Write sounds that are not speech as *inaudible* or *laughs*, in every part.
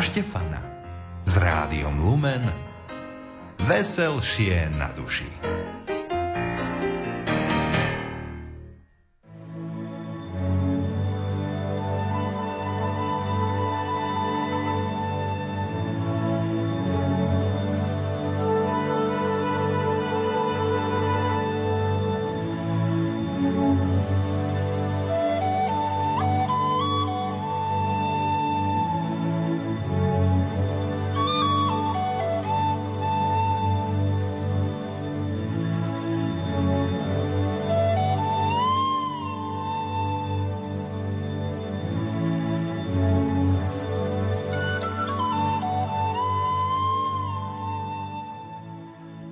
Štefana s rádiom Lumen Veselšie na duši.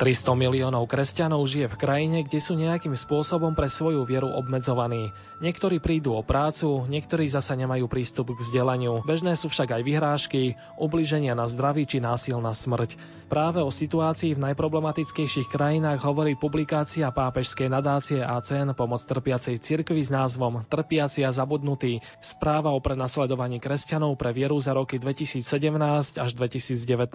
300 miliónov kresťanov žije v krajine, kde sú nejakým spôsobom pre svoju vieru obmedzovaní. Niektorí prídu o prácu, niektorí zasa nemajú prístup k vzdelaniu. Bežné sú však aj vyhrážky, ubliženia na zdraví či násilná smrť. Práve o situácii v najproblematickejších krajinách hovorí publikácia pápežskej nadácie ACN Pomoc trpiacej cirkvi s názvom Trpiaci a zabudnutí. Správa o prenasledovaní kresťanov pre vieru za roky 2017 až 2019.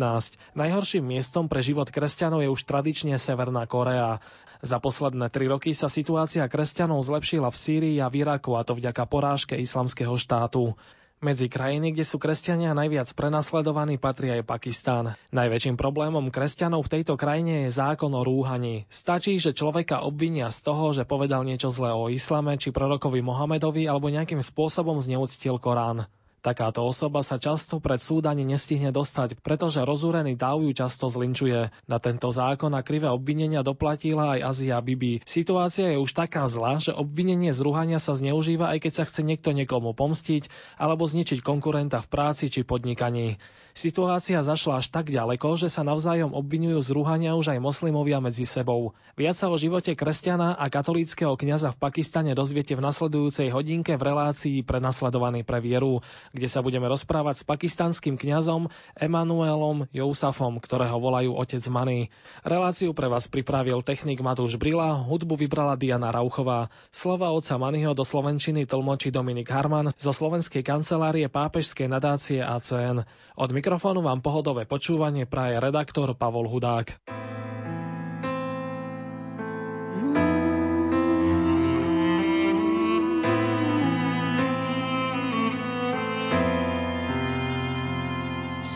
Najhorším miestom pre život kresťanov je už tradične Severná Korea. Za posledné tri roky sa situácia kresťanov zlepšila v Sýrii a v Iraku, a to vďaka porážke islamského štátu. Medzi krajiny, kde sú kresťania najviac prenasledovaní, patrí aj Pakistán. Najväčším problémom kresťanov v tejto krajine je zákon o rúhaní. Stačí, že človeka obvinia z toho, že povedal niečo zlé o islame či prorokovi Mohamedovi alebo nejakým spôsobom zneúctil Korán. Takáto osoba sa často pred súd ani nestihne dostať, pretože rozúrený dáv ju často zlinčuje. Na tento zákon a krivé obvinenia doplatila aj Azia Bibi. Situácia je už taká zlá, že obvinenie z rúhania sa zneužíva, aj keď sa chce niekto niekomu pomstiť alebo zničiť konkurenta v práci či podnikaní. Situácia zašla až tak ďaleko, že sa navzájom obvinujú z rúhania už aj moslimovia medzi sebou. Viac sa o živote kresťana a katolíckého kňaza v Pakistane dozviete v nasledujúcej hodinke v relácii prenasledovaný pre vieru, kde sa budeme rozprávať s pakistanským kňazom Emanuelom Jousafom, ktorého volajú otec Many. Reláciu pre vás pripravil technik Matúš Brila, hudbu vybrala Diana Rauchová. Slova otca Manyho do slovenčiny tlmočí Dominik Harman zo slovenskej kancelárie pápežskej nadácie ACN. Od mikrofónu vám pohodové počúvanie praje redaktor Pavol Hudák.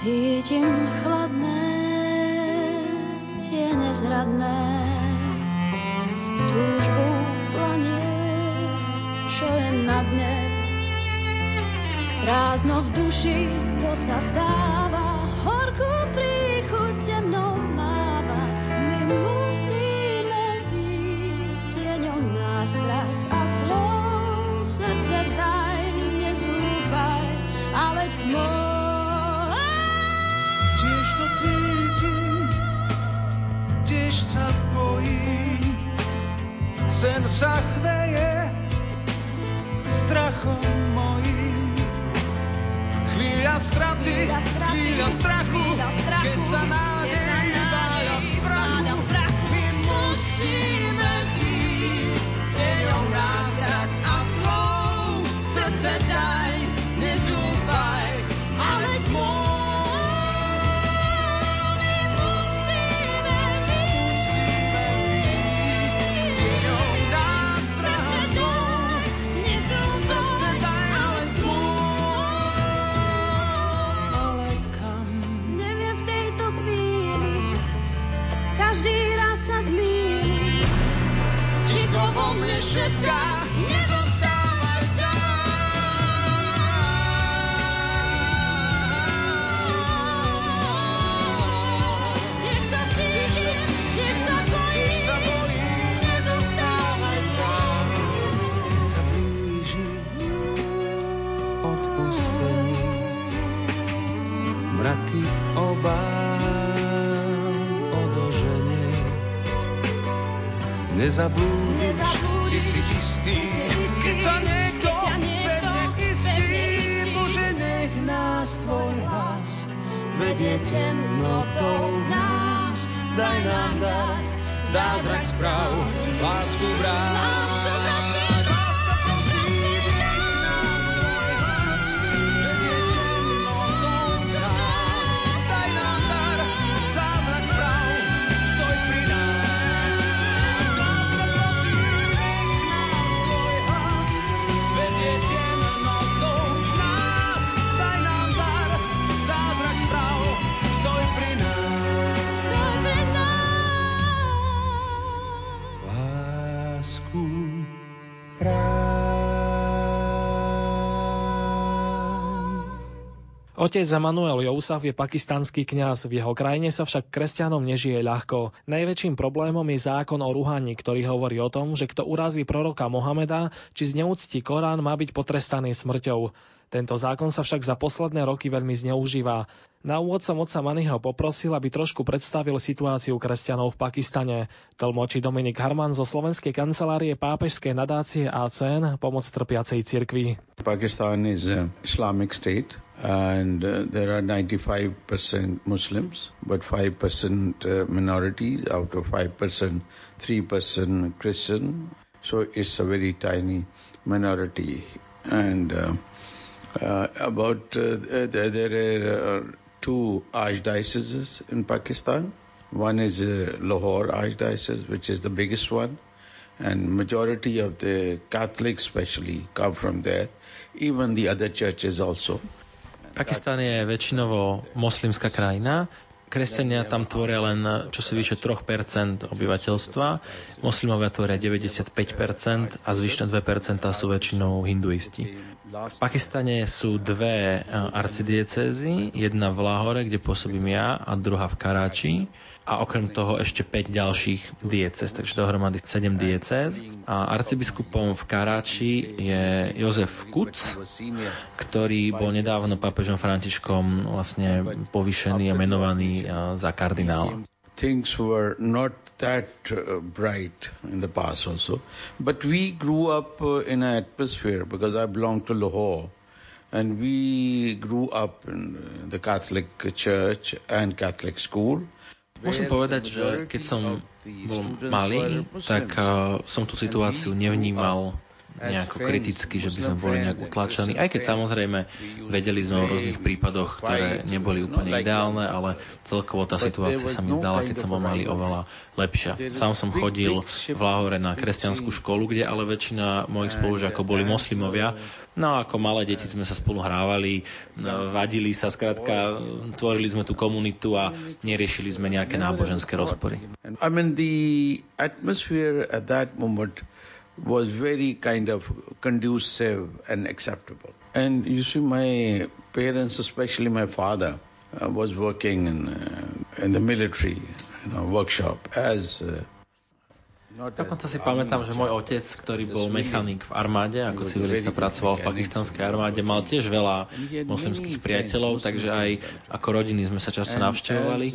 Cítim chladné, tie nezradné, túžbu planie, čo je na dne Prázdno v duši, to sa stáva, horkú príchuť temnou máva. My musíme výjsť tieňou na strach a slov. Srdce daj, nezúfaj, ale v tmou. Sa bojím, sen sa chveje strachom mojím. Chvíľa straty, chvíľa strachu, keď sa nádej váľa v prachu. My musíme výjsť cieľom nás a slov srdce nezabudneš, si si istý, Otec Emanuel Jousaf je pakistanský kňaz, v jeho krajine sa však kresťanom nežije ľahko. Najväčším problémom je zákon o ruhaní, ktorý hovorí o tom, že kto urazí proroka Mohameda či zneúcti Korán, má byť potrestaný smrťou. Tento zákon sa však za posledné roky veľmi zneužíva. Na úvod som otca Maniho poprosil, aby trošku predstavil situáciu kresťanov v Pakistane. Tlmočí Dominik Harman zo Slovenskej kancelárie pápežskej nadácie ACN pomoc trpiacej cirkvi. Pakistan is a Islamic state and uh, there are 95% Muslims, but 5% uh, minorities, out of 5%, 3% Christian. So it's a very tiny minority. And uh, about uh, there, there are uh, two archdioceses in Pakistan. One is uh, Lahore Archdiocese, which is the biggest one, and majority of the Catholics, especially, come from there. Even the other churches also. Pakistan je väčšinovo moslimská krajina, Kresťania tam tvoria len čo si vyše 3% obyvateľstva, moslimovia tvoria 95% a zvyšné 2% sú väčšinou hinduisti. V Pakistane sú dve arcidiecézy, jedna v Lahore, kde pôsobím ja, a druhá v Karáči a okrem toho ešte 5 ďalších diecez, takže dohromady 7 diecez. A arcibiskupom v Karáči je Jozef Kuc, ktorý bol nedávno pápežom Františkom vlastne povýšený a menovaný za kardinála. Things were not that uh, bright in the past also. But we grew up uh, in an atmosphere because I belong to Lahore and we grew up in the Catholic Church and Catholic school. Musím povedať, že keď som bol malý, tak uh, som tú situáciu nevnímal nejako kriticky, že by sme boli nejak utlačení, aj keď samozrejme vedeli sme o rôznych prípadoch, ktoré neboli úplne ideálne, ale celkovo tá situácia sa mi zdala, keď som bol malý, oveľa lepšia. Sám som chodil v Lahore na kresťanskú školu, kde ale väčšina mojich spolužiakov boli moslimovia, No a ako malé deti sme sa spolu hrávali, vadili sa, skrátka tvorili sme tú komunitu a neriešili sme nejaké náboženské rozpory. I mean the atmosphere at that moment was very kind of conducive and acceptable. And you see, my parents, especially my father, uh, was working in uh, in the military you know, workshop as uh, Dokonca si pamätám, že môj otec, ktorý bol mechanik v armáde, ako civilista pracoval v pakistanskej armáde, mal tiež veľa moslimských priateľov, takže aj ako rodiny sme sa často navštevovali.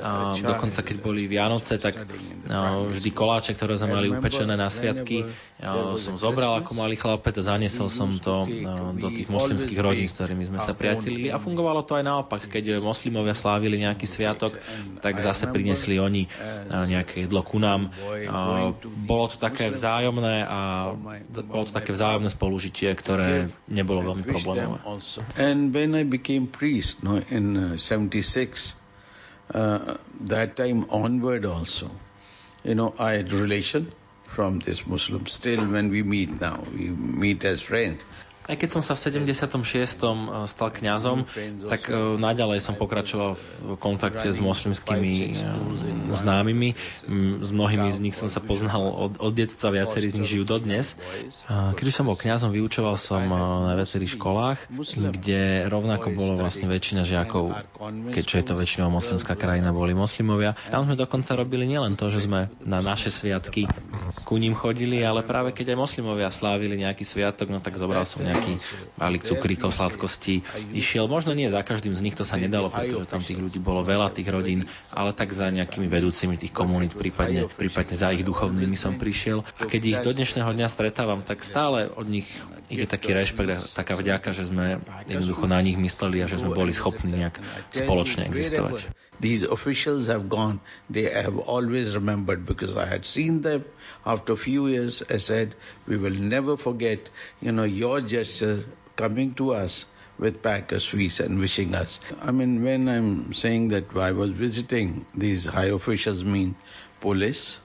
A dokonca keď boli Vianoce, tak vždy koláče, ktoré sme mali upečené na sviatky, som zobral ako malý chlapec a zaniesol som to do tých moslimských rodín, s ktorými sme sa priatelili. A fungovalo to aj naopak, keď moslimovia slávili nejaký sviatok, tak zase priniesli oni nejaké jedlo ku nám bolo to také vzájomné a bolo to také vzájomné spolužitie, ktoré nebolo veľmi problémové. And when I became priest no, in 76, uh, uh, that time onward also, you know, I had relation from this Muslim. Still, when we meet now, we meet as friends. Aj keď som sa v 76. Eh, stal kňazom, tak eh, naďalej som pokračoval v kontakte s moslimskými eh, známymi. S mnohými z nich som sa poznal od, od detstva, viacerí z nich žijú dodnes. Keď som bol kňazom, vyučoval som na viacerých školách, kde rovnako bolo vlastne väčšina žiakov, keďže je to väčšinou moslimská krajina, boli moslimovia. Tam sme dokonca robili nielen to, že sme na naše sviatky ku ním chodili, ale práve keď aj moslimovia slávili nejaký sviatok, no tak zobral som nejaký balík cukríkov, sladkosti išiel. Možno nie za každým z nich, to sa nedalo, pretože tam tých ľudí bolo veľa, tých rodín, ale tak za nejakými vedúcimi tých komunít, prípadne, prípadne za ich duchovnými som prišiel. A keď ich do dnešného dňa stretávam, tak stále od nich ide taký rešpekt a taká vďaka, že sme jednoducho na nich mysleli a že sme boli schopní nejak spoločne existovať. These officials have gone, they have always remembered because I had seen them after a few years. I said, we will never forget, you know, your Uh, coming to us with pack of sweets and wishing us. I mean, when I'm saying that I was visiting these high officials, mean police,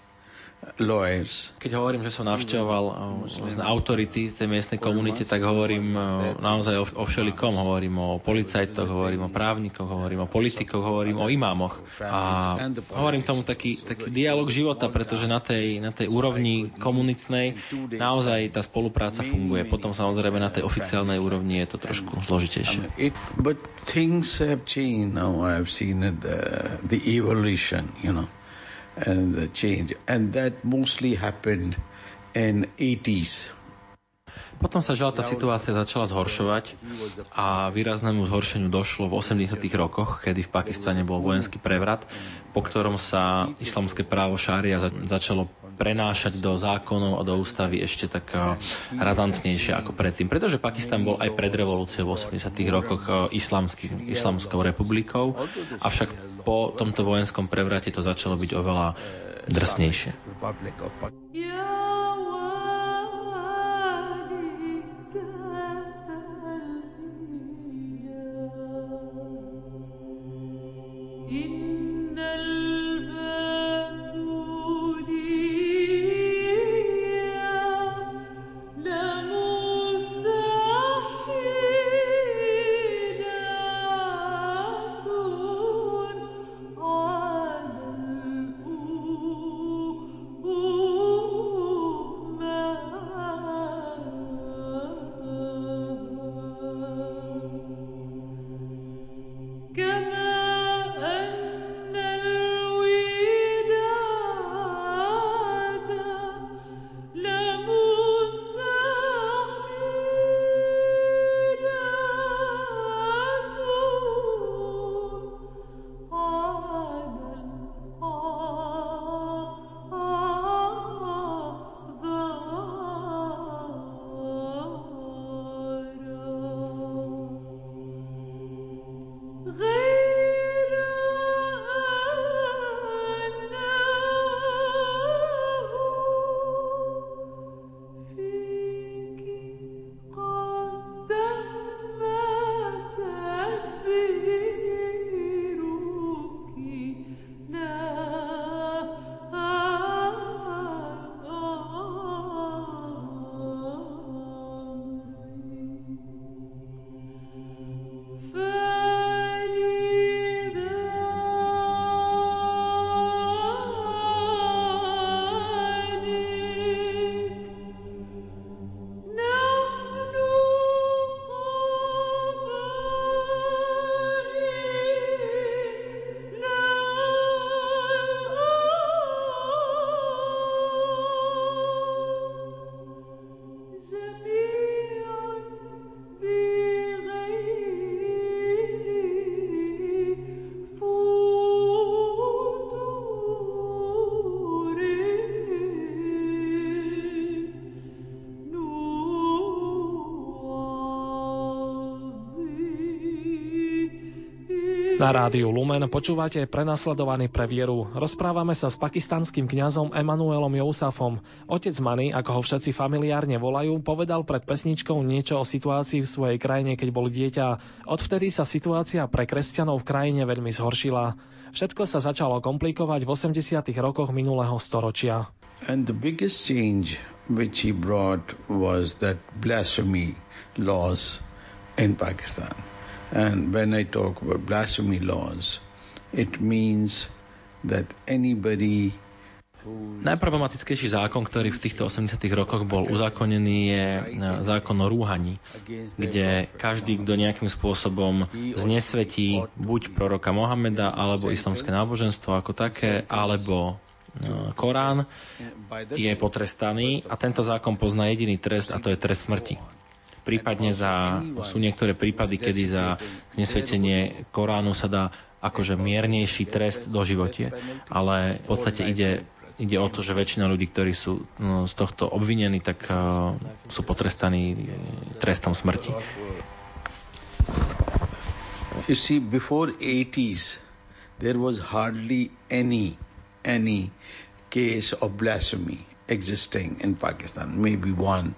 lawyers. Keď hovorím, že som navštevoval uh, autority z tej miestnej komunite, tak hovorím uh, naozaj o, o všelikom. Hovorím o policajtoch, hovorím o právnikoch, hovorím o politikoch, hovorím o imámoch. A hovorím tomu taký, taký dialog života, pretože na tej, na tej úrovni komunitnej naozaj tá spolupráca funguje. Potom samozrejme na tej oficiálnej úrovni je to trošku zložitejšie. It, but things have changed now. I've seen it, the, the evolution, you know. And the change. And that mostly happened in 80s. Potom sa žiaľ tá situácia začala zhoršovať a výraznému zhoršeniu došlo v 80. rokoch, kedy v Pakistane bol vojenský prevrat, po ktorom sa islamské právo šária začalo prenášať do zákonov a do ústavy ešte tak eh, razantnejšie ako predtým. Pretože Pakistan bol aj pred revolúciou v 80. rokoch eh, islamskou republikou, avšak po tomto vojenskom prevrate to začalo byť oveľa drsnejšie. Na rádiu Lumen počúvate prenasledovaný pre vieru. Rozprávame sa s pakistanským kňazom Emanuelom Jousafom. Otec Many, ako ho všetci familiárne volajú, povedal pred pesničkou niečo o situácii v svojej krajine, keď bol dieťa. Odvtedy sa situácia pre kresťanov v krajine veľmi zhoršila. Všetko sa začalo komplikovať v 80. rokoch minulého storočia. And the biggest change which he brought was that blasphemy laws in Pakistan. And when I talk about blasphemy laws, it means that anybody Najproblematickejší zákon, ktorý v týchto 80 rokoch bol uzákonený, je e, zákon o rúhaní, kde každý, kto nejakým spôsobom znesvetí buď proroka Mohameda, alebo islamské náboženstvo ako také, alebo e, Korán, je potrestaný a tento zákon pozná jediný trest a to je trest smrti prípadne za, sú niektoré prípady, kedy za nesvetenie Koránu sa dá akože miernejší trest do živote, ale v podstate ide ide o to, že väčšina ľudí, ktorí sú no, z tohto obvinení, tak uh, sú potrestaní trestom smrti. You see, before 80s, there was hardly any, any case of blasphemy existing in Pakistan. Maybe one,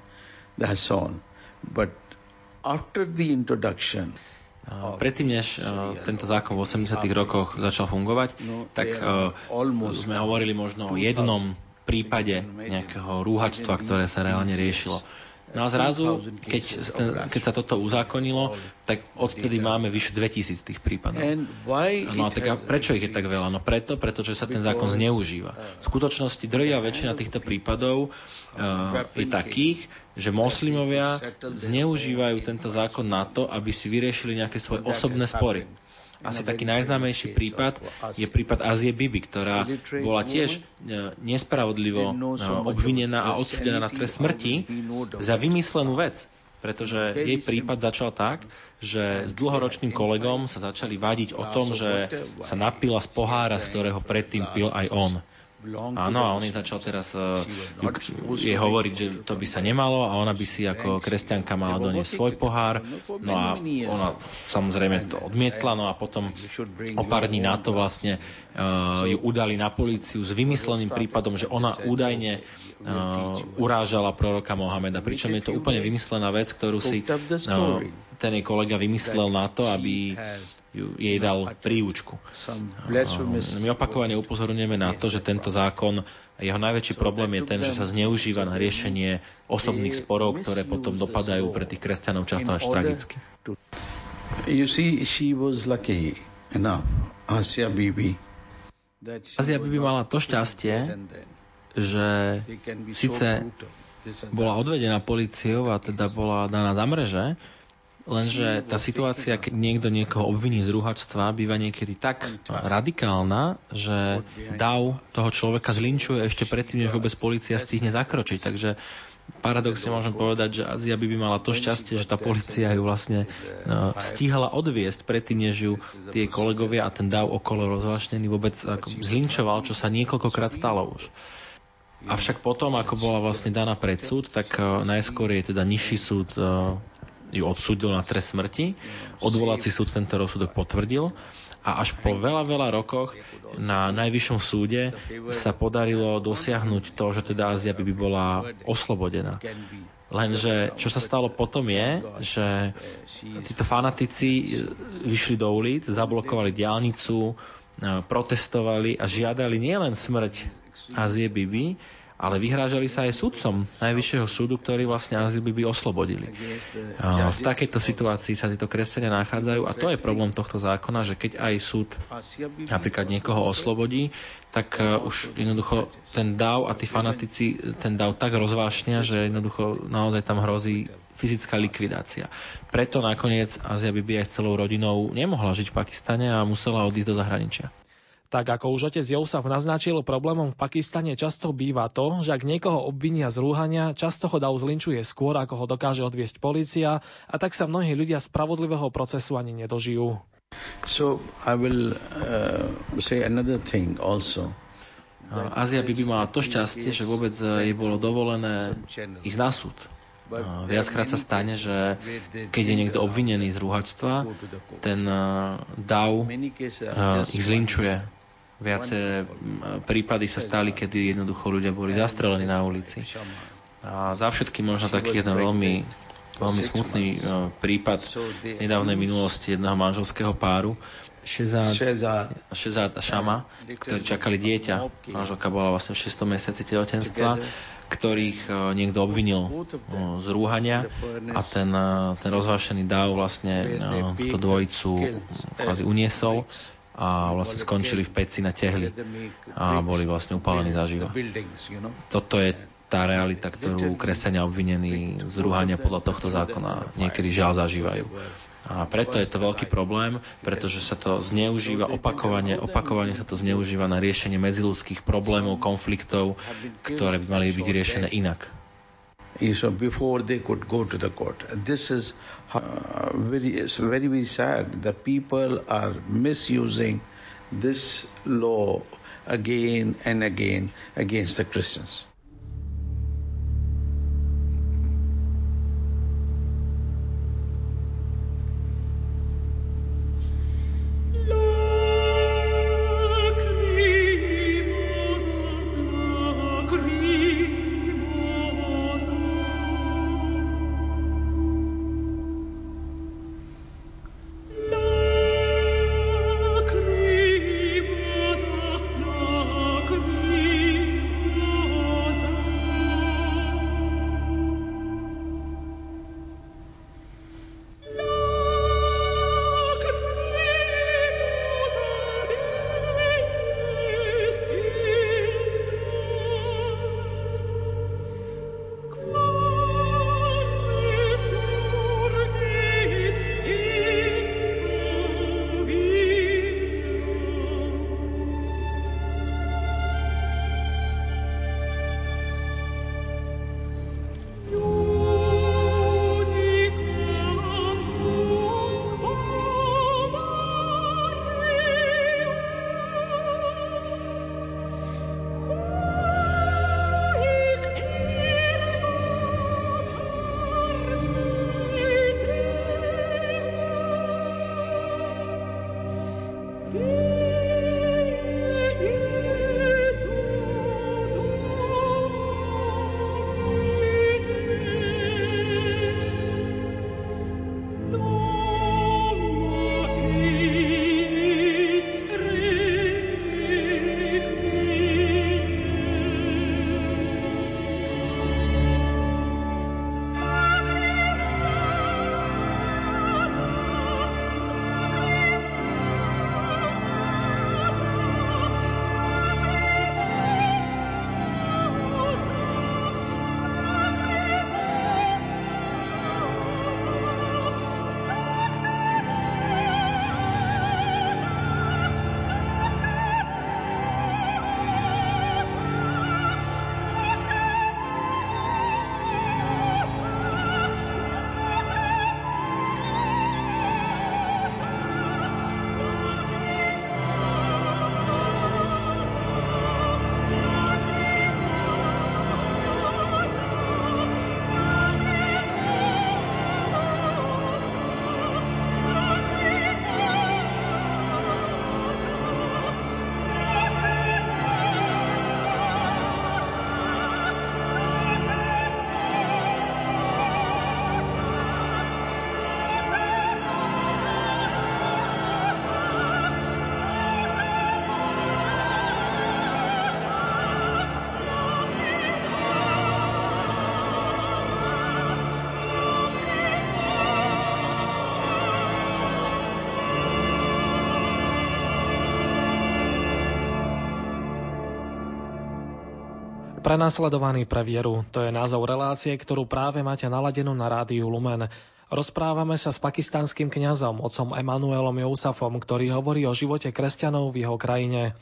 the Hassan. But after the introduction Predtým, než tento zákon v 80. rokoch začal fungovať, no, tak uh, sme hovorili možno o jednom prípade nejakého rúhačstva, ktoré sa reálne riešilo. No a zrazu, keď, ten, keď sa toto uzákonilo, tak odtedy máme vyše 2000 tých prípadov. No a tak, prečo ich je tak veľa? No preto, pretože sa ten zákon zneužíva. V skutočnosti drvia väčšina týchto prípadov uh, je takých, že moslimovia zneužívajú tento zákon na to, aby si vyriešili nejaké svoje osobné spory. Asi taký najznámejší prípad je prípad Azie Bibi, ktorá bola tiež e, nespravodlivo e, obvinená a odsudená na trest smrti za vymyslenú vec pretože jej prípad začal tak, že s dlhoročným kolegom sa začali vadiť o tom, že sa napila z pohára, z ktorého predtým pil aj on. Áno, a on začal teraz uh, jej hovoriť, že to by sa nemalo a ona by si ako kresťanka mala doniesť svoj pohár. No a ona samozrejme to odmietla, no a potom o pár dní na to vlastne uh, ju udali na políciu s vymysleným prípadom, že ona údajne uh, urážala proroka Mohameda. Pričom je to úplne vymyslená vec, ktorú si ten jej kolega vymyslel na to, aby ju, jej dal príučku. My opakovane upozorňujeme na to, že tento zákon, jeho najväčší problém je ten, že sa zneužíva na riešenie osobných sporov, ktoré potom dopadajú pre tých kresťanov často až tragicky. You see, she was lucky enough, Asia Bibi, Asia Bibi mala to šťastie, že síce bola odvedená policiou a teda bola daná za mreže, Lenže tá situácia, keď niekto niekoho obviní z rúhačstva, býva niekedy tak radikálna, že dav toho človeka zlinčuje ešte predtým, než vôbec policia stihne zakročiť. Takže paradoxne môžem povedať, že Azia by, mala to šťastie, že tá policia ju vlastne uh, stíhala odviesť predtým, než ju tie kolegovia a ten dav okolo rozvášnený vôbec ako zlinčoval, čo sa niekoľkokrát stalo už. Avšak potom, ako bola vlastne daná pred súd, tak uh, najskôr je teda nižší súd ju odsúdil na trest smrti. Odvolací súd tento rozsudok potvrdil a až po veľa, veľa rokoch na najvyššom súde sa podarilo dosiahnuť to, že teda Ázia by bola oslobodená. Lenže čo sa stalo potom je, že títo fanatici vyšli do ulic, zablokovali diálnicu, protestovali a žiadali nielen smrť Azie Bibi, ale vyhrážali sa aj sudcom Najvyššieho súdu, ktorí vlastne azyl by, oslobodili. V takejto situácii sa títo kresťania nachádzajú a to je problém tohto zákona, že keď aj súd napríklad niekoho oslobodí, tak uh, už jednoducho ten dav a tí fanatici ten dav tak rozvášnia, že jednoducho naozaj tam hrozí fyzická likvidácia. Preto nakoniec Azia Bibi aj s celou rodinou nemohla žiť v Pakistane a musela odísť do zahraničia. Tak ako už otec Jousaf naznačil, problémom v Pakistane často býva to, že ak niekoho obvinia z rúhania, často ho dav zlinčuje skôr, ako ho dokáže odviesť policia a tak sa mnohí ľudia spravodlivého procesu ani nedožijú. So I will uh, say another thing also. Azia by, by mala to šťastie, že vôbec uh, jej bolo dovolené ísť na súd. Viackrát sa stane, že keď je niekto obvinený z rúhačstva, ten uh, dav uh, ich zlinčuje Viaceré prípady sa stali, kedy jednoducho ľudia boli zastrelení na ulici. A za všetky možno taký jeden veľmi, veľmi smutný e, prípad z nedávnej minulosti jedného manželského páru, Šezad a Šama, ktorí čakali dieťa. Manželka bola vlastne v 6. mesiaci tehotenstva, ktorých e, niekto obvinil e, z rúhania a ten, ten rozvášený dáv vlastne túto dvojicu kvázi uniesol a vlastne skončili v peci na tehli a boli vlastne upálení zaživa. Toto je tá realita, ktorú kresenia obvinení z rúhania podľa tohto zákona niekedy žiaľ zažívajú. A preto je to veľký problém, pretože sa to zneužíva opakovane, opakovane sa to zneužíva na riešenie medziludských problémov, konfliktov, ktoré by mali byť riešené inak. So before they could go to the court. This is uh, very, very, very sad that people are misusing this law again and again against the Christians. Prenasledovaný pre vieru, to je názov relácie, ktorú práve máte naladenú na rádiu Lumen. Rozprávame sa s pakistanským kňazom, otcom Emanuelom Jousafom, ktorý hovorí o živote kresťanov v jeho krajine.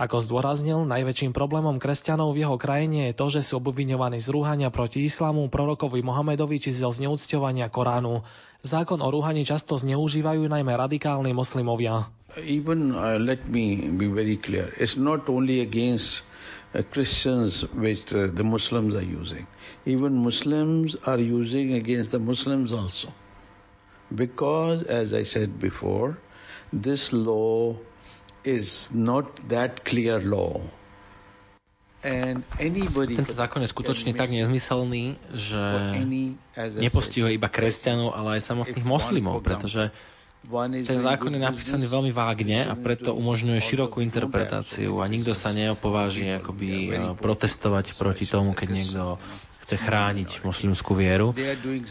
Ako zdôraznil, najväčším problémom kresťanov v jeho krajine je to, že sú obviňovaní z rúhania proti islamu, prorokovi Mohamedovi či zo zneúcťovania Koránu. Zákon o rúhaní často zneužívajú najmä radikálni moslimovia. Even uh, let me be very clear. It's not only against Christians which uh, the Muslims are using. Even Muslims are using against the Muslims also. Because, as I said before, this law is not that clear law. Tento zákon je skutočne tak nezmyselný, že nepostihuje iba kresťanov, ale aj samotných moslimov, pretože ten zákon je napísaný veľmi vágne a preto umožňuje širokú interpretáciu a nikto sa neopováži akoby protestovať proti tomu, keď niekto chce chrániť moslimskú vieru,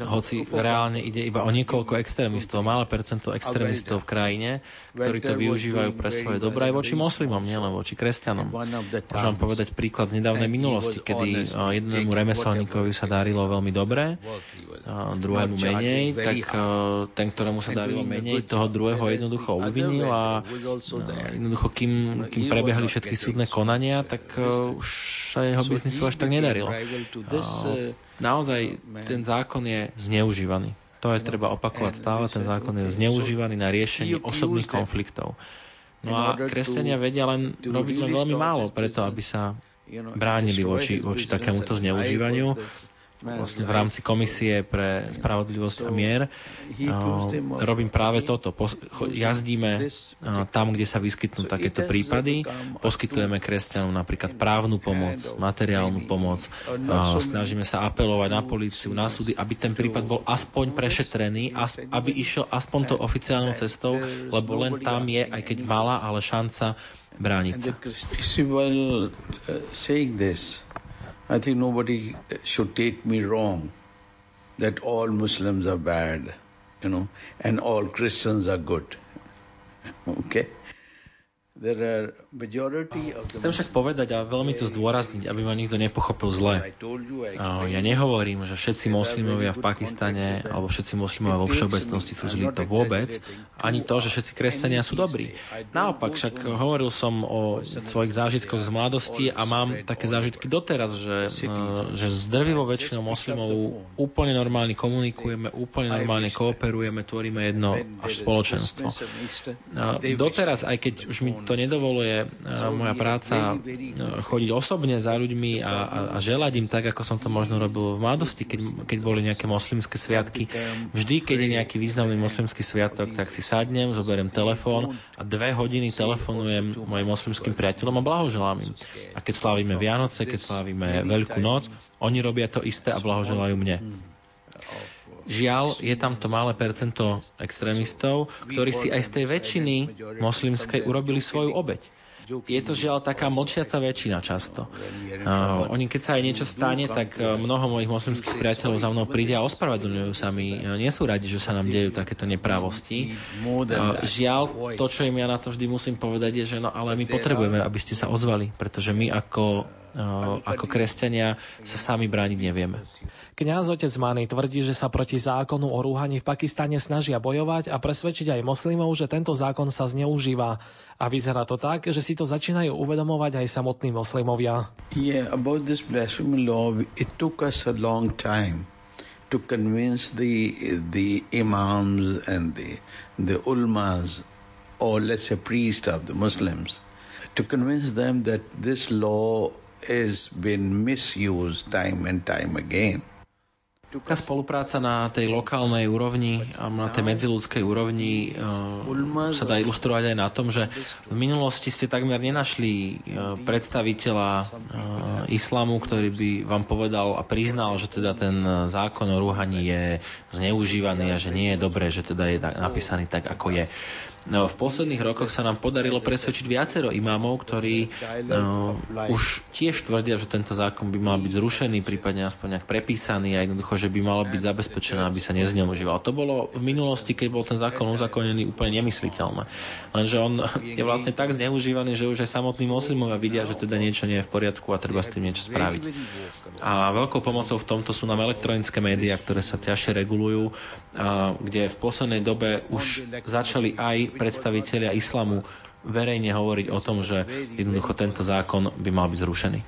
hoci reálne ide iba o niekoľko extrémistov, malé percento extrémistov v krajine, ktorí to využívajú pre svoje dobré aj voči moslimom, nielen voči kresťanom. Môžem vám povedať príklad z nedávnej minulosti, kedy jednému remeselníkovi sa darilo veľmi dobre, druhému menej, tak ten, ktorému sa darilo menej, toho druhého jednoducho obvinil a jednoducho, kým, kým prebiehali všetky súdne konania, tak už sa jeho biznisu až tak nedarilo. Naozaj ten zákon je zneužívaný. To je treba opakovať stále, ten zákon je zneužívaný na riešenie osobných konfliktov. No a kresťania vedia len robiť len veľmi málo preto, aby sa bránili voči, voči takémuto zneužívaniu vlastne v rámci komisie pre spravodlivosť a mier. robím práve toto. Jazdíme tam, kde sa vyskytnú takéto prípady, poskytujeme kresťanom napríklad právnu pomoc, materiálnu pomoc, snažíme sa apelovať na políciu, na súdy, aby ten prípad bol aspoň prešetrený, aby išiel aspoň tou oficiálnou cestou, lebo len tam je, aj keď malá, ale šanca brániť sa. I think nobody should take me wrong that all Muslims are bad, you know, and all Christians are good. *laughs* okay? Chcem však povedať a veľmi to zdôrazniť, aby ma nikto nepochopil zle. Ja nehovorím, že všetci moslimovia v Pakistane alebo všetci moslimovia vo všeobecnosti sú zlí. To vôbec. Ani to, že všetci kresťania sú dobrí. Naopak, však hovoril som o svojich zážitkoch z mladosti a mám také zážitky doteraz, že, že s drvivou väčšinou moslimov úplne normálne komunikujeme, úplne normálne kooperujeme, tvoríme jedno až spoločenstvo. Doteraz, aj keď už mi to to nedovoluje moja práca chodiť osobne za ľuďmi a, a, a želať im tak, ako som to možno robil v mladosti, keď, keď boli nejaké moslimské sviatky. Vždy, keď je nejaký významný moslimský sviatok, tak si sadnem, zoberiem telefón a dve hodiny telefonujem mojim moslimským priateľom a blahoželám im. A keď slávime Vianoce, keď slávime Veľkú noc, oni robia to isté a blahoželajú mne. Žiaľ, je tam to malé percento extrémistov, ktorí si aj z tej väčšiny moslimskej urobili svoju obeď. Je to žiaľ taká mlčiaca väčšina často. Uh, oni keď sa aj niečo stane, tak uh, mnoho mojich moslimských priateľov za mnou príde a ospravedlňujú sa mi. Nie sú radi, že sa nám dejú takéto neprávosti. Uh, žiaľ, to, čo im ja na to vždy musím povedať, je, že no, ale my potrebujeme, aby ste sa ozvali, pretože my ako ako kresťania sa sami brániť nevieme. Kňaz otec Mani tvrdí, že sa proti zákonu o rúhaní v Pakistane snažia bojovať a presvedčiť aj moslimov, že tento zákon sa zneužíva. A vyzerá to tak, že si to začínajú uvedomovať aj samotní moslimovia. Yeah, about this blasphemy law, it took us a long time to convince the the imams and the the ulmas or let's say priests of the Muslims to convince them that this law has been misused time and time again. Tá spolupráca na tej lokálnej úrovni a na tej medziludskej úrovni uh, sa dá ilustrovať aj na tom, že v minulosti ste takmer nenašli uh, predstaviteľa uh, islamu, ktorý by vám povedal a priznal, že teda ten zákon o rúhaní je zneužívaný a že nie je dobré, že teda je napísaný tak, ako je. No, v posledných rokoch sa nám podarilo presvedčiť viacero imámov, ktorí no, už tiež tvrdia, že tento zákon by mal byť zrušený, prípadne aspoň nejak prepísaný a jednoducho, že by malo byť zabezpečené, aby sa nezneužíval. To bolo v minulosti, keď bol ten zákon uzakonený, úplne nemysliteľné. Lenže on je vlastne tak zneužívaný, že už aj samotní moslimovia vidia, že teda niečo nie je v poriadku a treba s tým niečo spraviť. A veľkou pomocou v tomto sú nám elektronické médiá, ktoré sa ťažšie regulujú, a kde v poslednej dobe už začali aj predstavitelia islamu verejne hovoriť o tom, že jednoducho tento zákon by mal byť zrušený.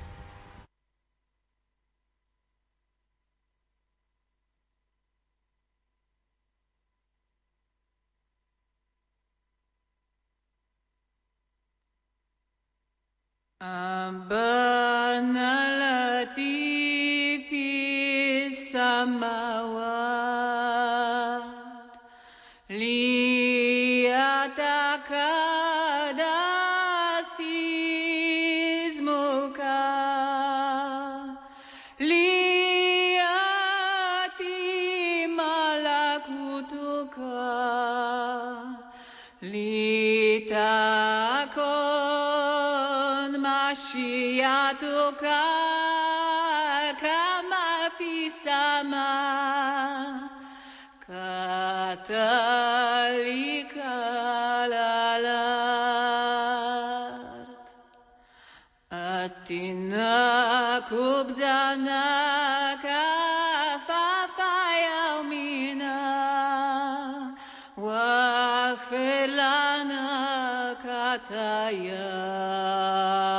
الآيات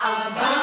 Abba.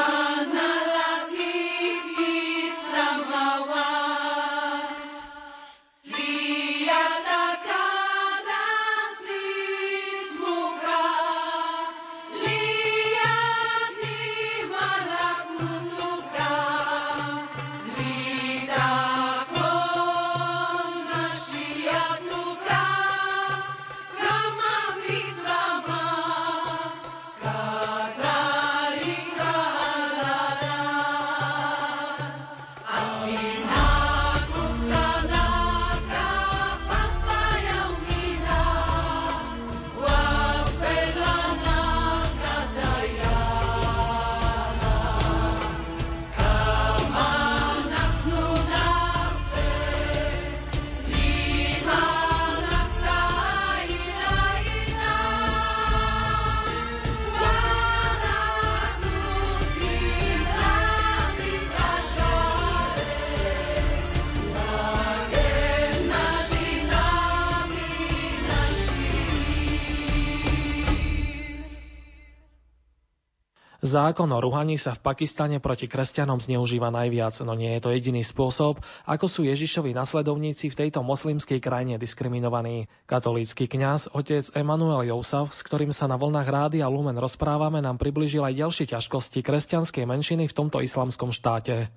Zákon o ruhaní sa v Pakistane proti kresťanom zneužíva najviac, no nie je to jediný spôsob, ako sú Ježišovi nasledovníci v tejto moslimskej krajine diskriminovaní. Katolícky kňaz, otec Emanuel Jousaf, s ktorým sa na vlnách a Lumen rozprávame, nám približil aj ďalšie ťažkosti kresťanskej menšiny v tomto islamskom štáte.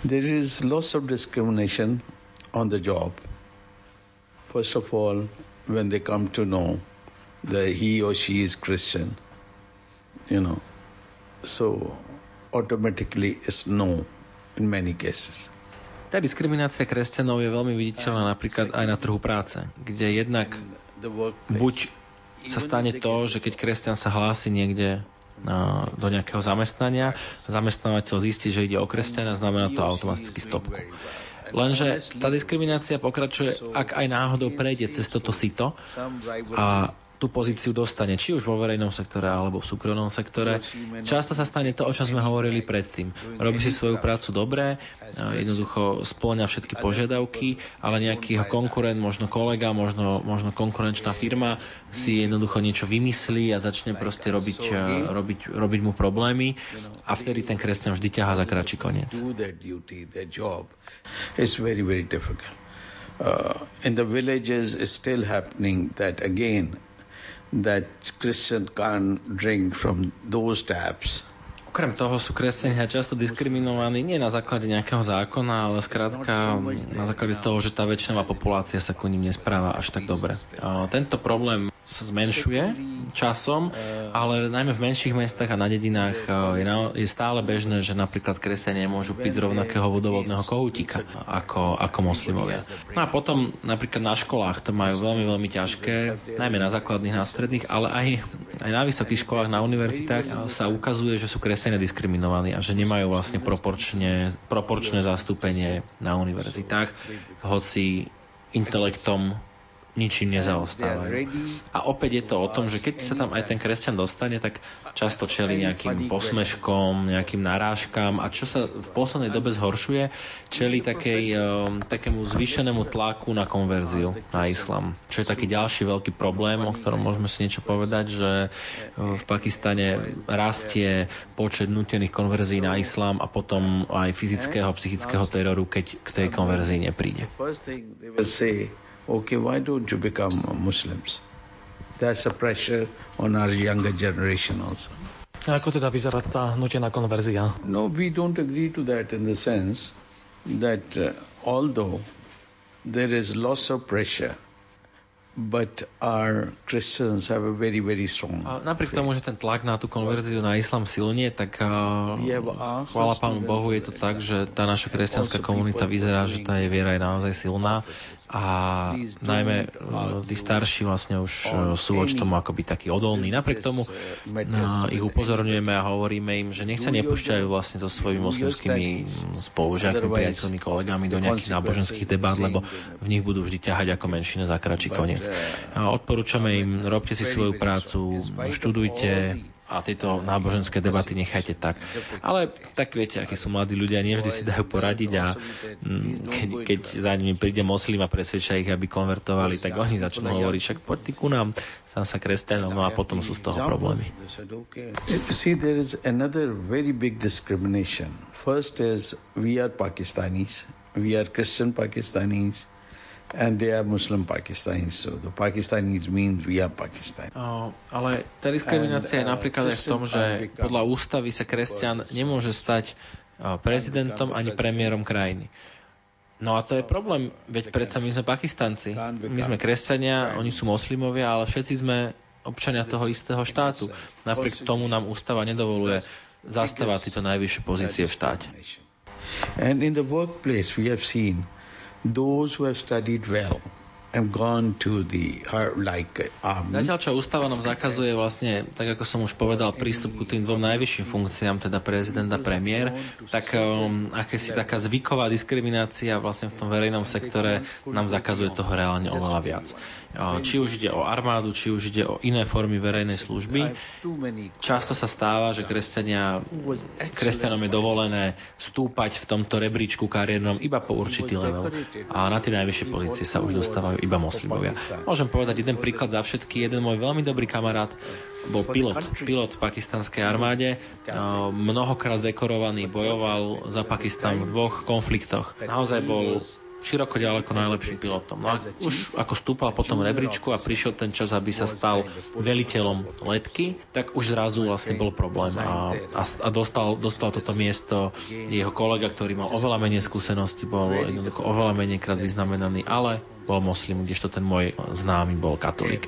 There is lots of discrimination on the job. First of all, when they come to know that he or she is Christian, you know. So automatically it's no in many cases. Tá diskriminácia kresťanov je veľmi viditeľná napríklad aj na trhu práce, kde jednak buď sa stane to, že keď kresťan sa hlási niekde do nejakého zamestnania, zamestnávateľ zistí, že ide o kresťana, znamená to automaticky stopku. Lenže tá diskriminácia pokračuje, ak aj náhodou prejde cez toto sito a tú pozíciu dostane, či už vo verejnom sektore alebo v súkromnom sektore. Často sa stane to, o čom sme hovorili predtým. Robí si svoju prácu dobre, jednoducho spĺňa všetky požiadavky, ale nejaký konkurent, možno kolega, možno, možno konkurenčná firma si jednoducho niečo vymyslí a začne proste robiť, robiť, robiť mu problémy a vtedy ten kresťan vždy ťahá za kračí koniec. It's very, very difficult. uh, in the villages is still happening that again that Christian can't drink from those taps. Okrem toho sú kresťania často diskriminovaní nie na základe nejakého zákona, ale skrátka na základe toho, že tá väčšinová populácia sa ku ním nespráva až tak dobre. Tento problém sa zmenšuje časom, ale najmä v menších mestách a na dedinách e, je, stále bežné, že napríklad kresťania nemôžu piť z rovnakého vodovodného kohútika ako, ako moslimovia. No a potom napríklad na školách to majú veľmi, veľmi ťažké, najmä na základných, na stredných, ale aj, aj na vysokých školách, na univerzitách sa ukazuje, že sú kresťania diskriminovaní a že nemajú vlastne proporčne, proporčné zastúpenie na univerzitách, hoci intelektom ničím nezaostávajú. A opäť je to o tom, že keď sa tam aj ten kresťan dostane, tak často čeli nejakým posmeškom, nejakým narážkam. A čo sa v poslednej dobe zhoršuje, čeli takej, um, takému zvýšenému tlaku na konverziu na islam. Čo je taký ďalší veľký problém, o ktorom môžeme si niečo povedať, že uh, v Pakistane rastie počet nutených konverzií na islám a potom aj fyzického, psychického teroru, keď k tej konverzii nepríde okay, why don't you become Muslims? That's a pressure on our younger generation also. Ako teda vyzerá tá nutená konverzia? No, we don't agree to that in the sense that uh, although there is lots of pressure But our Christians have a very, very strong a napriek tomu, že ten tlak na tú konverziu na islam silnie, tak uh, chvála Pánu Bohu je to tak, že tá naša kresťanská komunita vyzerá, že tá je viera je naozaj silná. a najmä uh, tí starší vlastne už uh, sú voči tomu akoby takí odolní. Napriek tomu uh, ich upozorňujeme a hovoríme im, že nech sa nepúšťajú vlastne so svojimi moslimskými spolužiakmi, priateľmi, kolegami do nejakých náboženských debát, lebo v nich budú vždy ťahať ako menšina za kračí A odporúčame im, robte si svoju prácu, študujte, a tieto náboženské debaty nechajte tak. Ale tak viete, akí sú mladí ľudia, nevždy si dajú poradiť a mm, keď, keď za nimi príde moslim a presvedčia ich, aby konvertovali, tak oni začnú hovoriť, však poď ty ku nám, tam sa kresťanom, no a potom sú z toho problémy. See, there is another very big discrimination. First is we are Pakistanis, we are Christian Pakistanis, and they are Muslim Pakistanis. So the Pakistanis means we are Pakistan. Oh, ale tá diskriminácia je uh, napríklad aj v tom, že podľa ústavy sa kresťan nemôže stať uh, prezidentom ani premiérom krajiny. No a to je problém, veď predsa my sme Pakistanci, my sme kresťania, oni sú moslimovia, ale všetci sme občania toho istého štátu. Napriek tomu nám ústava nedovoluje zastávať tieto najvyššie pozície v štáte. And in the workplace we have seen those who have studied well army. Zatiaľ, čo ústava nám zakazuje vlastne, tak ako som už povedal, prístup ku tým dvom najvyšším funkciám, teda prezident a premiér, tak um, akési taká zvyková diskriminácia vlastne v tom verejnom sektore nám zakazuje toho reálne oveľa viac či už ide o armádu, či už ide o iné formy verejnej služby. Často sa stáva, že kresťania, kresťanom je dovolené stúpať v tomto rebríčku kariérnom iba po určitý level a na tie najvyššie pozície sa už dostávajú iba moslimovia. Môžem povedať jeden príklad za všetky. Jeden môj veľmi dobrý kamarát bol pilot, pilot v pakistanskej armáde, mnohokrát dekorovaný, bojoval za Pakistan v dvoch konfliktoch. Naozaj bol široko ďaleko najlepším pilotom. No a už ako stúpal po tom rebríčku a prišiel ten čas, aby sa stal veliteľom letky, tak už zrazu vlastne bol problém a, a, a dostal, dostal toto miesto jeho kolega, ktorý mal oveľa menej skúsenosti, bol jednoducho oveľa menej krát vyznamenaný, ale bol moslim, kdežto ten môj známy bol katolík.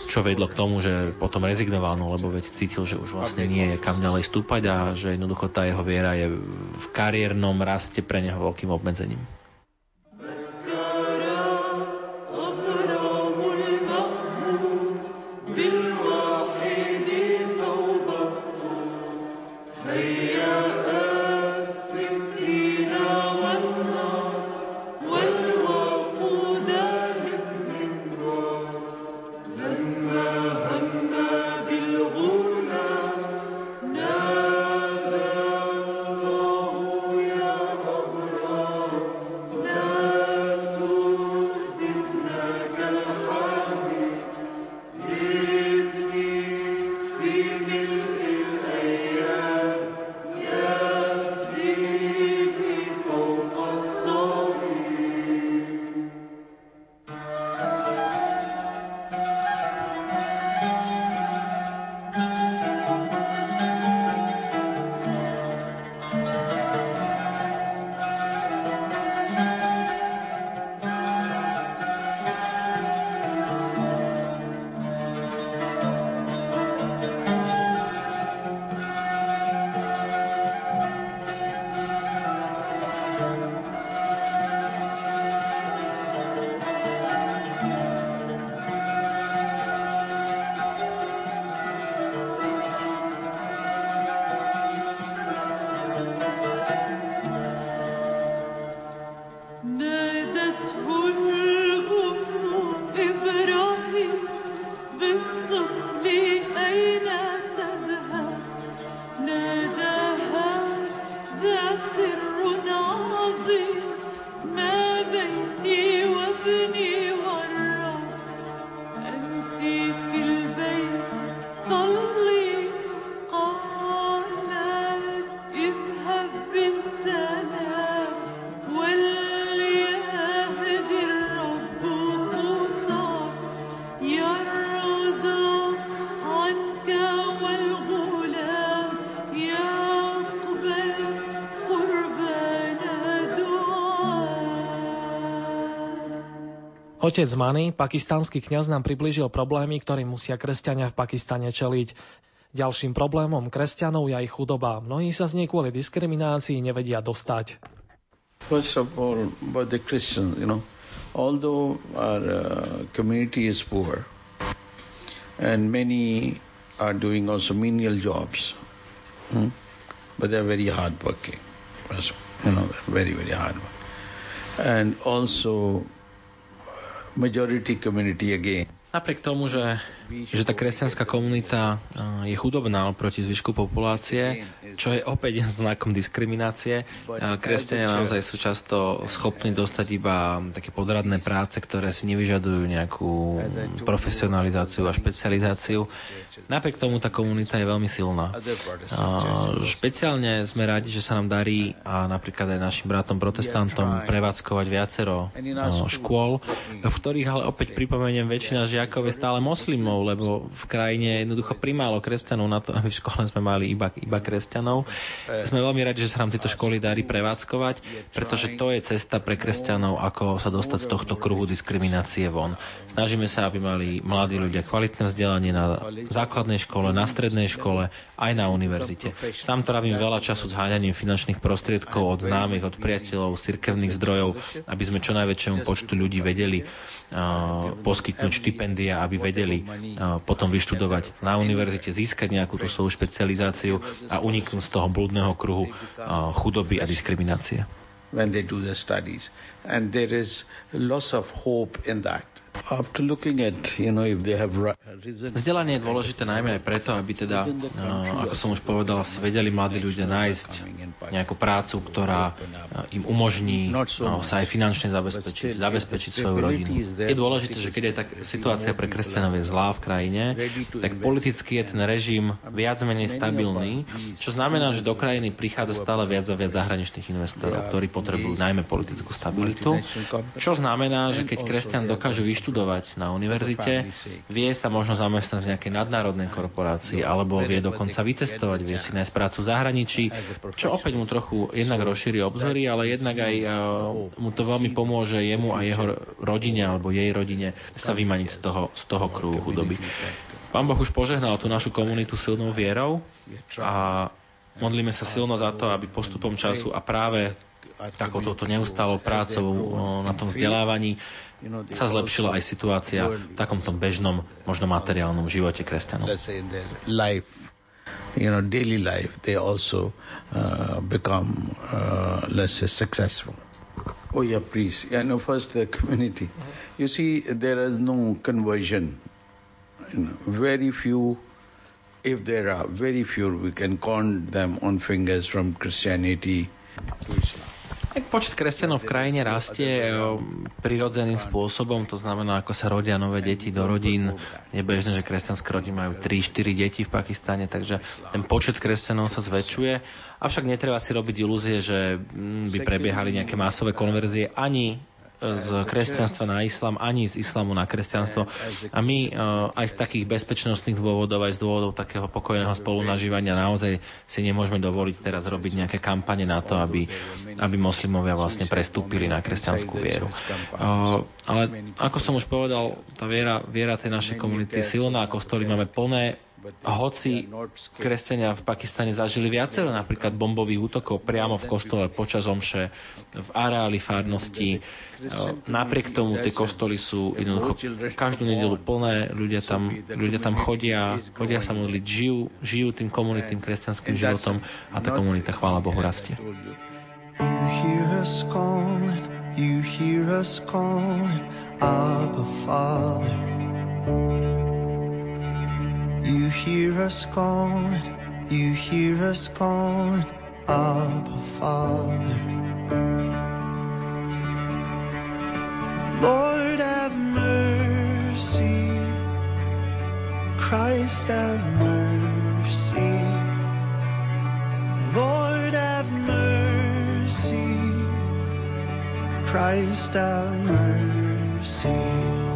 Čo vedlo k tomu, že potom rezignoval, no lebo veď cítil, že už vlastne nie je kam ďalej stúpať a že jednoducho tá jeho viera je v kariérnom raste pre neho veľkým obmedzením. Otec Mani, pakistánsky kňaz nám priblížil problémy, ktorým musia kresťania v Pakistane čeliť. Ďalším problémom kresťanov je aj chudoba. Mnohí sa z nej kvôli diskriminácii nevedia dostať. First of all, about the Christians, you know, although our uh, community is poor and many are doing also menial jobs, hmm? but they're very hardworking. You know, very, very hard. And also majority community again. Napriek tomu, že, že tá kresťanská komunita je chudobná oproti zvyšku populácie, čo je opäť *laughs* znakom diskriminácie, kresťania naozaj sú často schopní dostať iba také podradné práce, ktoré si nevyžadujú nejakú profesionalizáciu a špecializáciu. Napriek tomu tá komunita je veľmi silná. Špeciálne sme radi, že sa nám darí a napríklad aj našim bratom protestantom prevádzkovať viacero škôl, v ktorých ale opäť pripomeniem väčšina žiakov žiakov je stále moslimov, lebo v krajine je jednoducho primálo kresťanov na to, aby v škole sme mali iba, iba kresťanov. Sme veľmi radi, že sa nám tieto školy darí prevádzkovať, pretože to je cesta pre kresťanov, ako sa dostať z tohto kruhu diskriminácie von. Snažíme sa, aby mali mladí ľudia kvalitné vzdelanie na základnej škole, na strednej škole, aj na univerzite. Sám trávim veľa času s háňaním finančných prostriedkov od známych, od priateľov, cirkevných zdrojov, aby sme čo najväčšiemu počtu ľudí vedeli uh, poskytnúť štipendia štipendia, aby vedeli potom vyštudovať na univerzite, získať nejakú tú svoju špecializáciu a uniknúť z toho blúdneho kruhu chudoby a diskriminácie. When they do their studies. And there is loss of hope in that. Vzdelanie je dôležité najmä aj preto, aby teda, ako som už povedal, si vedeli mladí ľudia nájsť nejakú prácu, ktorá im umožní sa aj finančne zabezpečiť, zabezpečiť svoju rodinu. Je dôležité, že keď je tak situácia pre kresťanov je zlá v krajine, tak politicky je ten režim viac menej stabilný, čo znamená, že do krajiny prichádza stále viac a viac zahraničných investorov, ktorí potrebujú najmä politickú stabilitu, čo znamená, že keď kresťan dokáže vyš vyštudovať na univerzite, vie sa možno zamestnať v nejakej nadnárodnej korporácii, alebo vie dokonca vycestovať, vie si nájsť prácu v zahraničí, čo opäť mu trochu jednak rozšíri obzory, ale jednak aj mu to veľmi pomôže jemu a jeho rodine alebo jej rodine sa vymaniť z toho, z toho krúhu chudoby. Pán Boh už požehnal tú našu komunitu silnou vierou a modlíme sa silno za to, aby postupom času a práve takouto neustálou prácou na tom vzdelávaní sa zlepšila aj situácia v takomto bežnom, možno materiálnom živote kresťanov. You know, daily life, they also uh, become, uh, let's say, successful. Oh yeah, please. Yeah, no, first the community. You see, there is no conversion. You know, very few, if there are very few, we can count them on fingers from Christianity to Islam. Počet kresťanov v krajine rastie eh, prirodzeným spôsobom, to znamená, ako sa rodia nové deti do rodín. Je bežné, že kresťanské rodiny majú 3-4 deti v Pakistane, takže ten počet kresťanov sa zväčšuje. Avšak netreba si robiť ilúzie, že mm, by prebiehali nejaké masové konverzie ani z kresťanstva na islám, ani z islamu na kresťanstvo. A my eh, aj z takých bezpečnostných dôvodov, aj z dôvodov takého pokojného spolunažívania naozaj si nemôžeme dovoliť teraz robiť nejaké kampane na to, aby, aby moslimovia vlastne prestúpili na kresťanskú vieru. Eh, ale ako som už povedal, tá viera, viera tej našej komunity je silná, kostoly máme plné, hoci kresťania v Pakistane zažili viacero napríklad bombových útokov priamo v kostole počas omše, v areáli farnosti, napriek tomu tie kostoly sú jednoducho každú nedelu plné, ľudia tam, ľudia tam chodia, chodia sa modliť, žijú, žijú tým komunitným kresťanským životom a tá komunita, chvála Bohu, rastie. You hear us calling, Abba Father. You hear us calling, you hear us calling, Abba Father. Lord have mercy, Christ have mercy. Lord have mercy, Christ have mercy.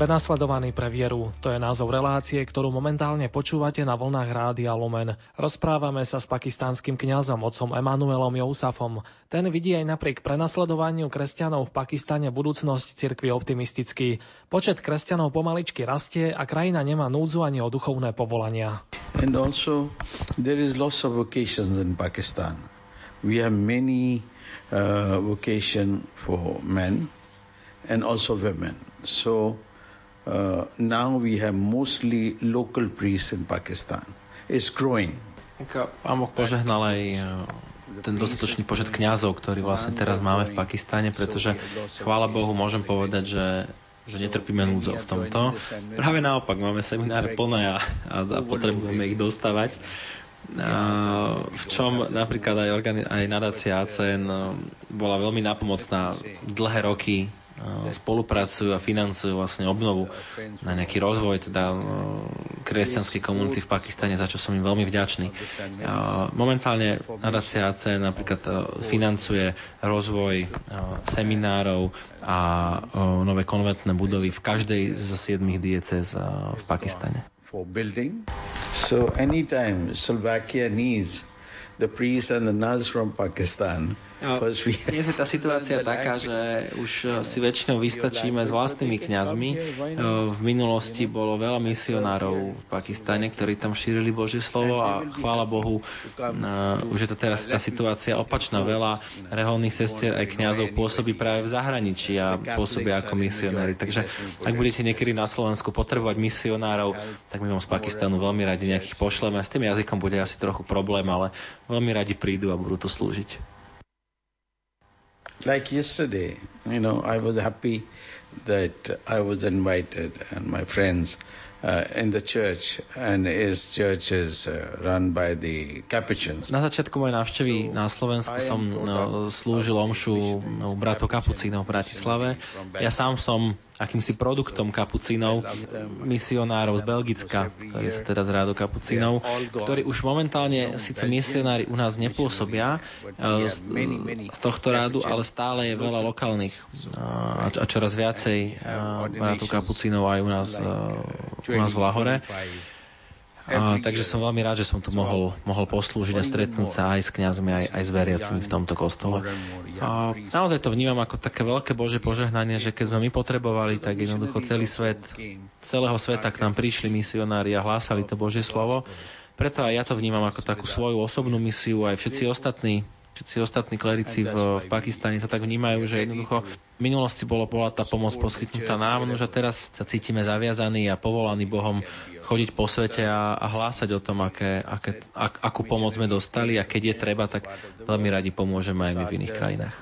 Prenasledovaný pre vieru, to je názov relácie, ktorú momentálne počúvate na vlnách Rádia Lumen. Rozprávame sa s pakistánskym kňazom, otcom Emanuelom Jousafom. Ten vidí aj napriek prenasledovaniu kresťanov v Pakistane budúcnosť cirkvi optimistický. Počet kresťanov pomaličky rastie a krajina nemá núdzu ani o duchovné povolania. And also, there is lots of vocations in Pakistan. We have many uh, vocation for men and also women. So uh, now we have mostly local priests in Pakistan. It's growing. Pán Boh požehnal aj e, ten dostatočný počet kňazov, ktorý vlastne teraz máme v Pakistane, pretože chvála Bohu môžem povedať, že že netrpíme núdzou v tomto. Práve naopak, máme semináre plné a, a, a potrebujeme ich dostávať. A, v čom napríklad aj, organi- aj nadácia ACN e, bola veľmi napomocná dlhé roky spolupracujú a financujú vlastne obnovu na nejaký rozvoj teda e, kresťanskej komunity v Pakistane, za čo som im veľmi vďačný. Momentálne nadácia ACN napríklad e, financuje rozvoj e, seminárov a nové konventné budovy v každej z siedmých diecez v Pakistane. So anytime Slovakia needs the priests and the nuns from Pakistan, No, Dnes je tá situácia taká, že už eh, si väčšinou vystačíme s vlastnými kňazmi. Eh, V minulosti bolo veľa misionárov v Pakistane, ktorí tam šírili Božie slovo a chvála Bohu, eh, už je to teraz tá situácia opačná. Veľa reholných sestier aj kňazov pôsobí práve v zahraničí a pôsobia ako misionári. Takže ak budete niekedy na Slovensku potrebovať misionárov, tak my vám z Pakistanu veľmi radi nejakých pošleme. S tým jazykom bude asi trochu problém, ale veľmi radi prídu a budú to slúžiť. Like yesterday, you know, I was happy that I was invited and my friends uh, in the church, and his church is uh, run by the Capuchins. Na začiatku mojej návštevy na Slovensku som no, slúžil omšu no, bratov kapucínov v Bratislave. Ja sám som akýmsi produktom kapucínov, misionárov z Belgicka, ktorí sú teda z rádu kapucínov, ktorí už momentálne síce misionári u nás nepôsobia e, z, tohto rádu, ale stále je veľa lokálnych a, a čoraz viacej e, bratov kapucínov aj u nás, e, u nás v Lahore. A, takže som veľmi rád, že som tu mohol, mohol poslúžiť a stretnúť sa aj s kňazmi, aj, aj s veriacimi v tomto kostole. A naozaj to vnímam ako také veľké Bože požehnanie, že keď sme my potrebovali, tak jednoducho celý svet, celého sveta k nám prišli misionári a hlásali to Božie slovo. Preto aj ja to vnímam ako takú svoju osobnú misiu, aj všetci ostatní všetci ostatní klerici v, v Pakistane to tak vnímajú, že jednoducho v minulosti bolo, bola tá pomoc poskytnutá nám, no že teraz sa cítime zaviazaní a povolaní Bohom chodiť po svete a, a hlásať o tom, aké, aké, ak, akú pomoc sme dostali a keď je treba, tak veľmi radi pomôžeme aj my v iných krajinách.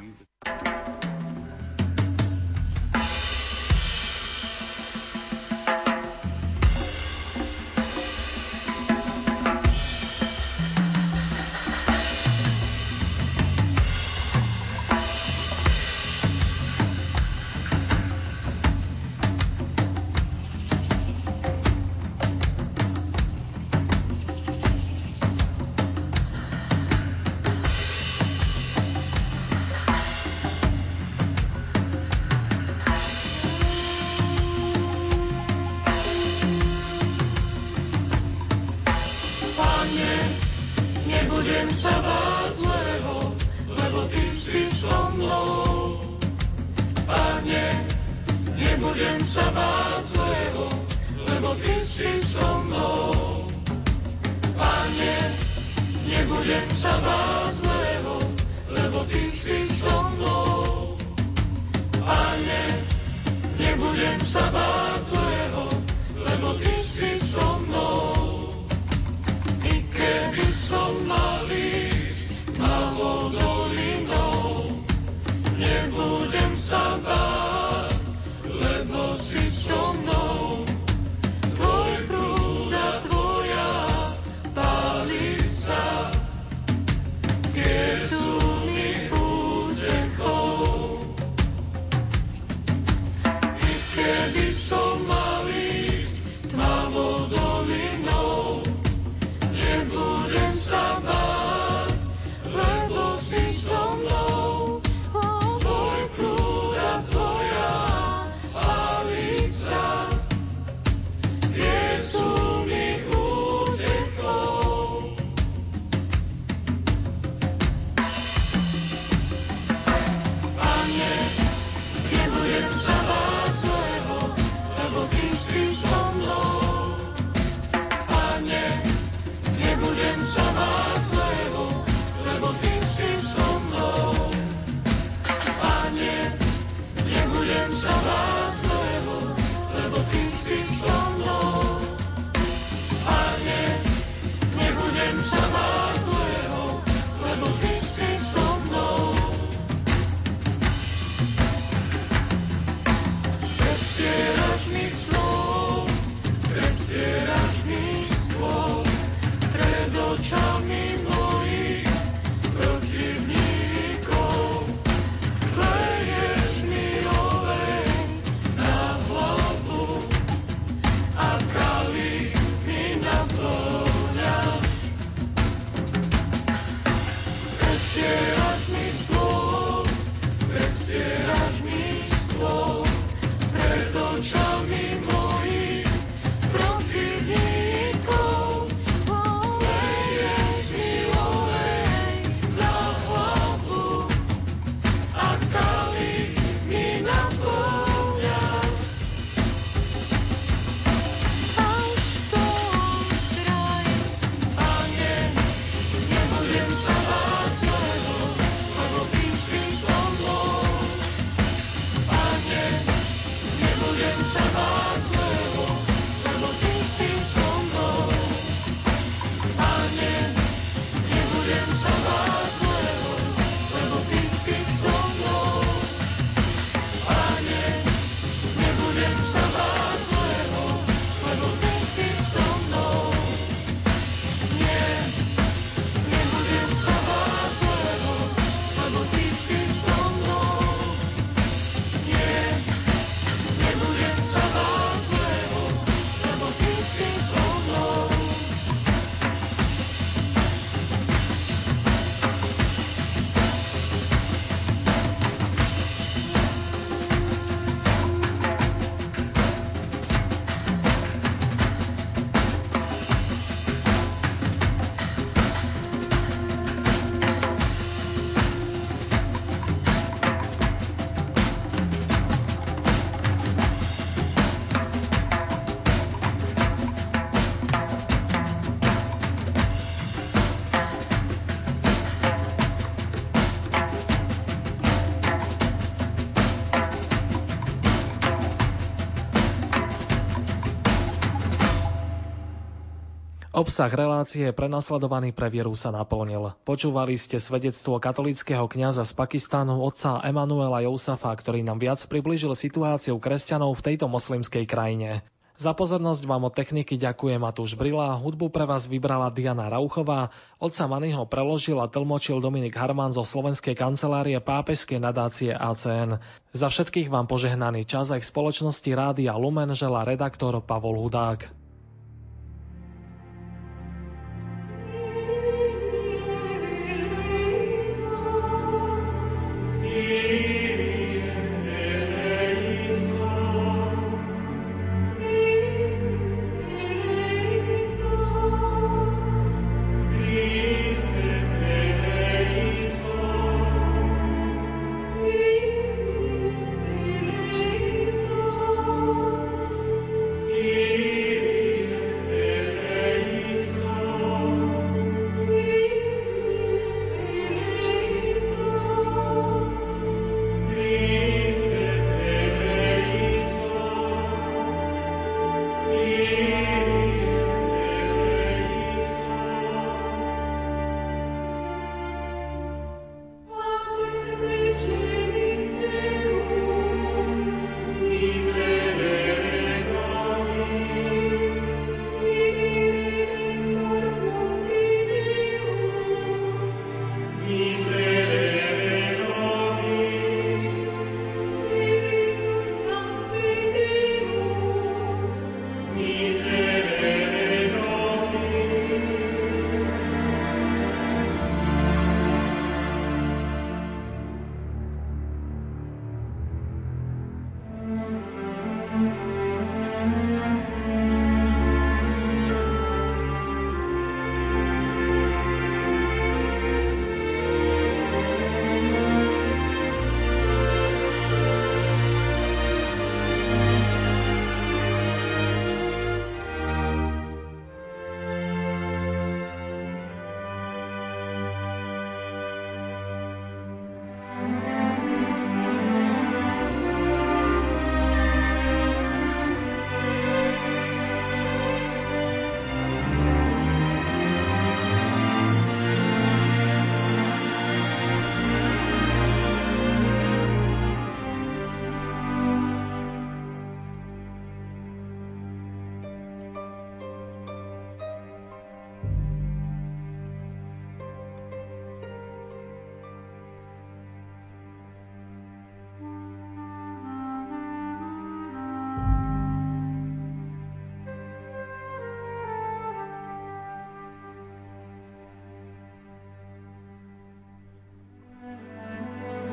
Obsah relácie prenasledovaný pre vieru sa naplnil. Počúvali ste svedectvo katolického kňaza z Pakistánu otca Emanuela Jousafa, ktorý nám viac približil situáciu kresťanov v tejto moslimskej krajine. Za pozornosť vám od techniky ďakuje Matúš Brila, hudbu pre vás vybrala Diana Rauchová, otca Manyho preložil a tlmočil Dominik Harman zo Slovenskej kancelárie pápežskej nadácie ACN. Za všetkých vám požehnaný čas aj v spoločnosti Rádia Lumen žela redaktor Pavol Hudák.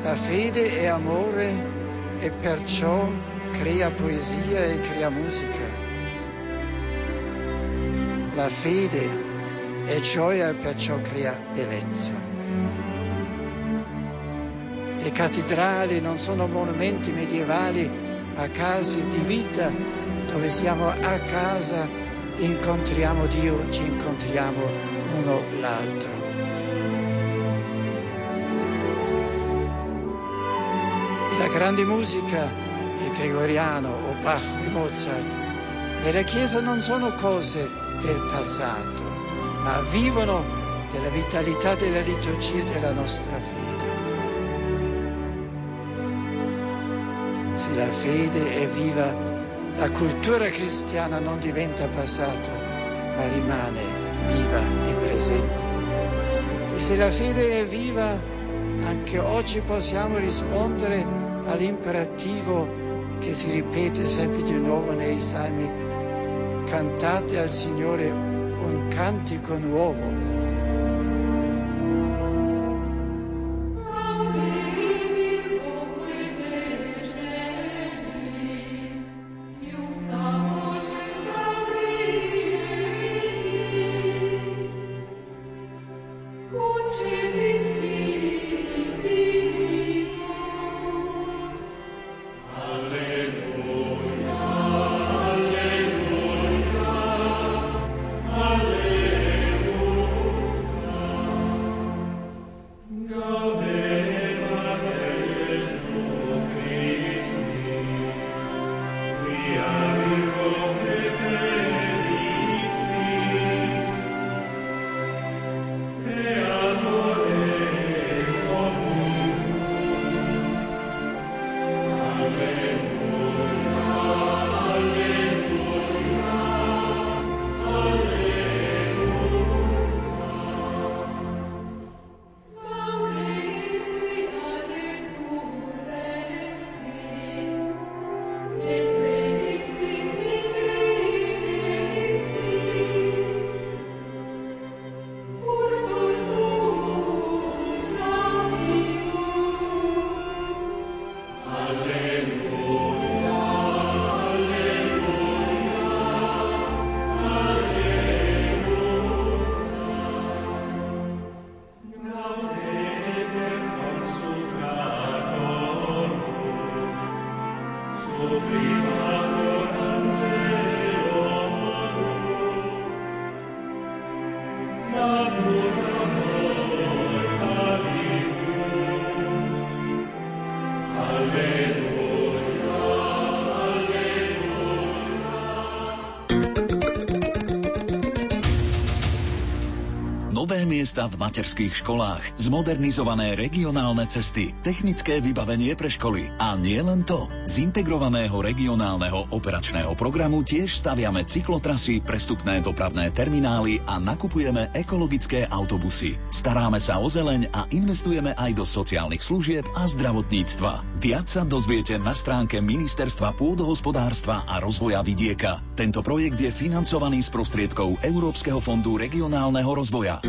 La fede è amore e perciò crea poesia e crea musica. La fede è gioia e perciò crea bellezza. Le cattedrali non sono monumenti medievali ma case di vita dove siamo a casa, incontriamo Dio, ci incontriamo uno l'altro. Grande musica, il gregoriano o Bach e Mozart, nella Chiesa non sono cose del passato, ma vivono della vitalità della liturgia della nostra fede. Se la fede è viva, la cultura cristiana non diventa passato, ma rimane viva e presente. E se la fede è viva, anche oggi possiamo rispondere all'imperativo che si ripete sempre di nuovo nei salmi, cantate al Signore un cantico nuovo. Miesta v materských školách, zmodernizované regionálne cesty, technické vybavenie pre školy. A nie len to. Z integrovaného regionálneho operačného programu tiež staviame cyklotrasy, prestupné dopravné terminály a nakupujeme ekologické autobusy. Staráme sa o zeleň a investujeme aj do sociálnych služieb a zdravotníctva. Viac sa dozviete na stránke Ministerstva pôdohospodárstva a rozvoja vidieka. Tento projekt je financovaný z prostriedkov Európskeho fondu regionálneho rozvoja.